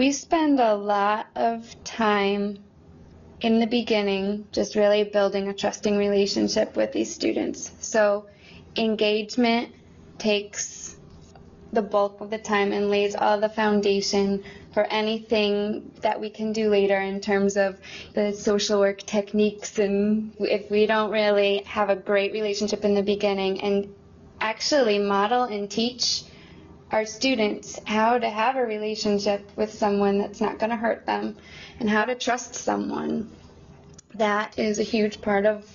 We spend a lot of time in the beginning just really building a trusting relationship with these students. So engagement takes the bulk of the time and lays all the foundation for anything that we can do later in terms of the social work techniques and if we don't really have a great relationship in the beginning and actually model and teach our students how to have a relationship with someone that's not going to hurt them and how to trust someone. That is a huge part of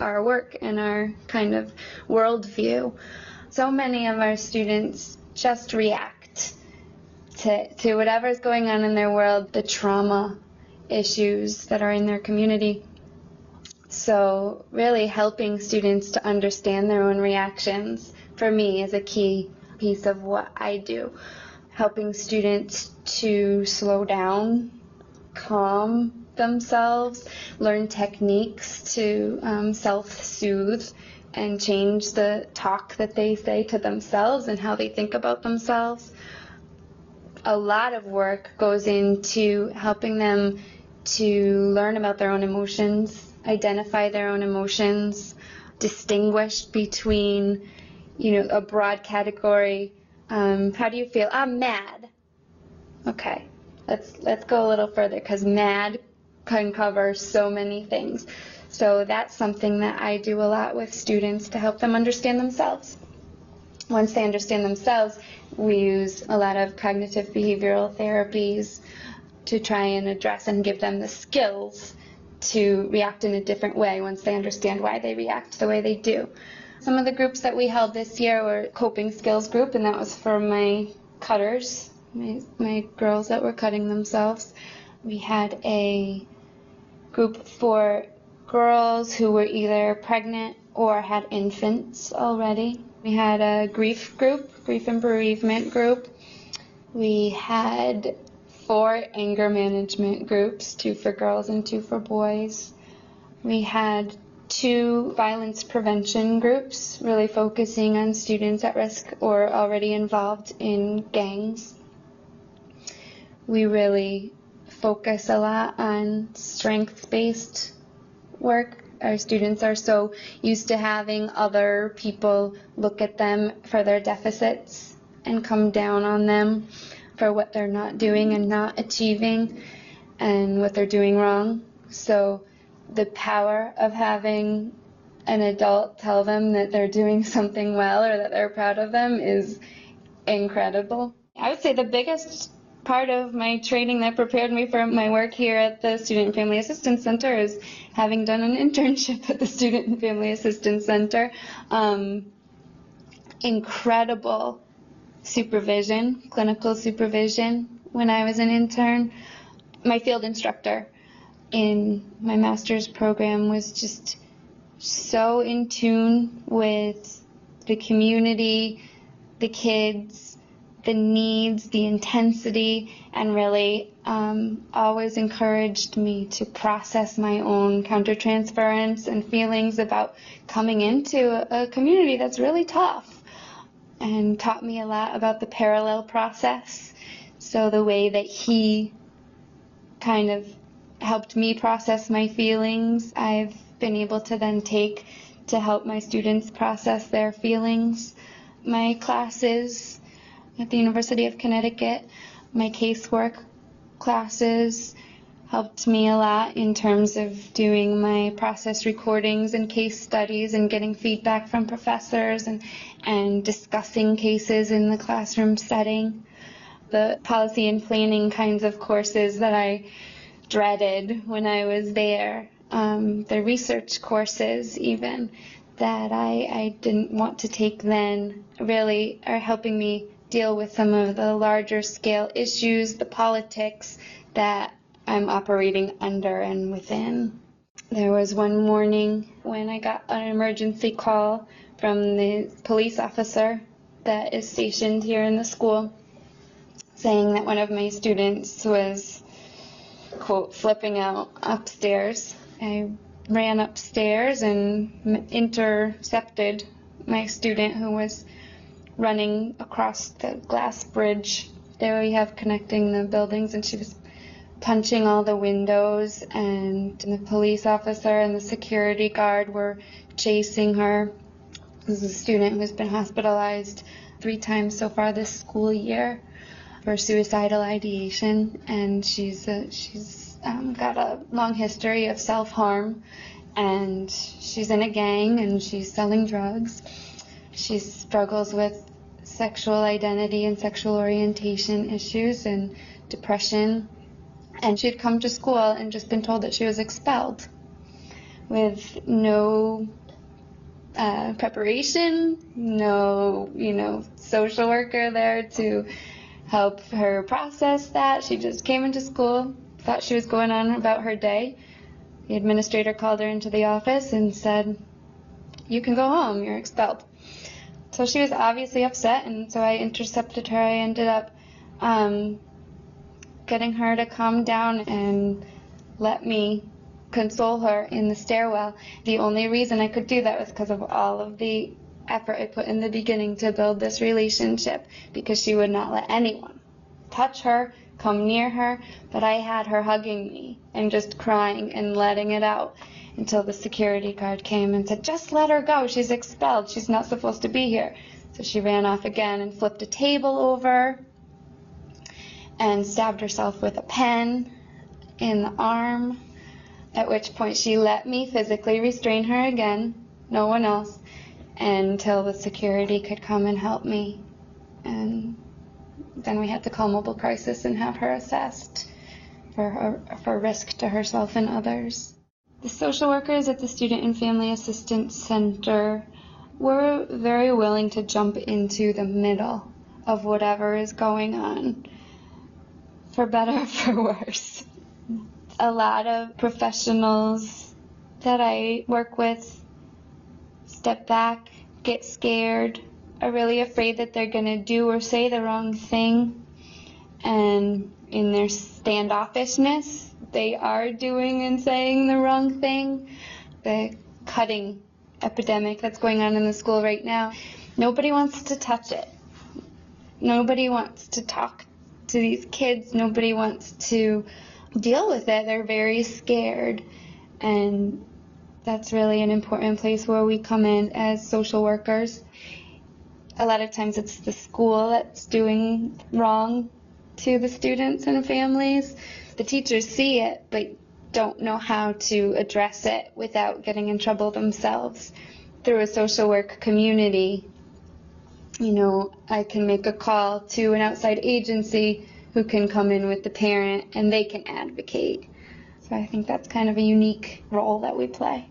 our work and our kind of worldview. So many of our students just react to, to whatever's going on in their world, the trauma issues that are in their community. So, really helping students to understand their own reactions for me is a key piece of what I do. Helping students to slow down, calm themselves, learn techniques to um, self soothe, and change the talk that they say to themselves and how they think about themselves. A lot of work goes into helping them to learn about their own emotions, identify their own emotions, distinguish between you know, a broad category. Um, how do you feel? I'm mad. Okay, let's let's go a little further because mad can cover so many things. So that's something that I do a lot with students to help them understand themselves. Once they understand themselves, we use a lot of cognitive behavioral therapies to try and address and give them the skills to react in a different way once they understand why they react the way they do. Some of the groups that we held this year were coping skills group, and that was for my cutters, my, my girls that were cutting themselves. We had a group for girls who were either pregnant or had infants already. We had a grief group, grief and bereavement group. We had four anger management groups, two for girls and two for boys. We had two violence prevention groups, really focusing on students at risk or already involved in gangs. We really focus a lot on strength based work. Our students are so used to having other people look at them for their deficits and come down on them for what they're not doing and not achieving and what they're doing wrong. So the power of having an adult tell them that they're doing something well or that they're proud of them is incredible. I would say the biggest part of my training that prepared me for my work here at the Student and Family Assistance Center is having done an internship at the Student and Family Assistance Center. Um, incredible supervision, clinical supervision when I was an intern. My field instructor in my master's program was just so in tune with the community, the kids, the needs, the intensity, and really um, always encouraged me to process my own countertransference and feelings about coming into a, a community that's really tough and taught me a lot about the parallel process. So the way that he kind of helped me process my feelings. I've been able to then take to help my students process their feelings. My classes at the University of Connecticut, my casework classes helped me a lot in terms of doing my process recordings and case studies and getting feedback from professors and, and discussing cases in the classroom setting. The policy and planning kinds of courses that I dreaded when I was there. Um, the research courses, even that I, I didn't want to take then, really are helping me deal with some of the larger scale issues, the politics that I'm operating under and within. There was one morning when I got an emergency call from the police officer that is stationed here in the school saying that one of my students was quote, flipping out upstairs. I ran upstairs and intercepted my student who was running across the glass bridge there we have connecting the buildings, and she was punching all the windows, and the police officer and the security guard were chasing her. This is a student who's been hospitalized three times so far this school year for suicidal ideation, and she's a, she's um, got a long history of self harm, and she's in a gang and she's selling drugs. She struggles with sexual identity and sexual orientation issues and depression. And she'd come to school and just been told that she was expelled with no uh, preparation, no, you know, social worker there to help her process that. She just came into school, thought she was going on about her day. The administrator called her into the office and said, You can go home, you're expelled. So she was obviously upset, and so I intercepted her. I ended up um, getting her to calm down and let me console her in the stairwell. The only reason I could do that was because of all of the effort I put in the beginning to build this relationship because she would not let anyone touch her, come near her, but I had her hugging me and just crying and letting it out until the security guard came and said, Just let her go. She's expelled. She's not supposed to be here. So she ran off again and flipped a table over and stabbed herself with a pen in the arm, at which point she let me physically restrain her again, no one else, until the security could come and help me. And then we had to call mobile crisis and have her assessed for, for risk to herself and others. The social workers at the Student and Family Assistance Center were very willing to jump into the middle of whatever is going on, for better or for worse. A lot of professionals that I work with step back, get scared, are really afraid that they're going to do or say the wrong thing, and in their standoffishness, they are doing and saying the wrong thing. The cutting epidemic that's going on in the school right now, nobody wants to touch it. Nobody wants to talk to these kids. Nobody wants to deal with it. They're very scared. And that's really an important place where we come in as social workers. A lot of times it's the school that's doing wrong to the students and families the teachers see it but don't know how to address it without getting in trouble themselves. Through a social work community, you know, I can make a call to an outside agency who can come in with the parent and they can advocate. So I think that's kind of a unique role that we play.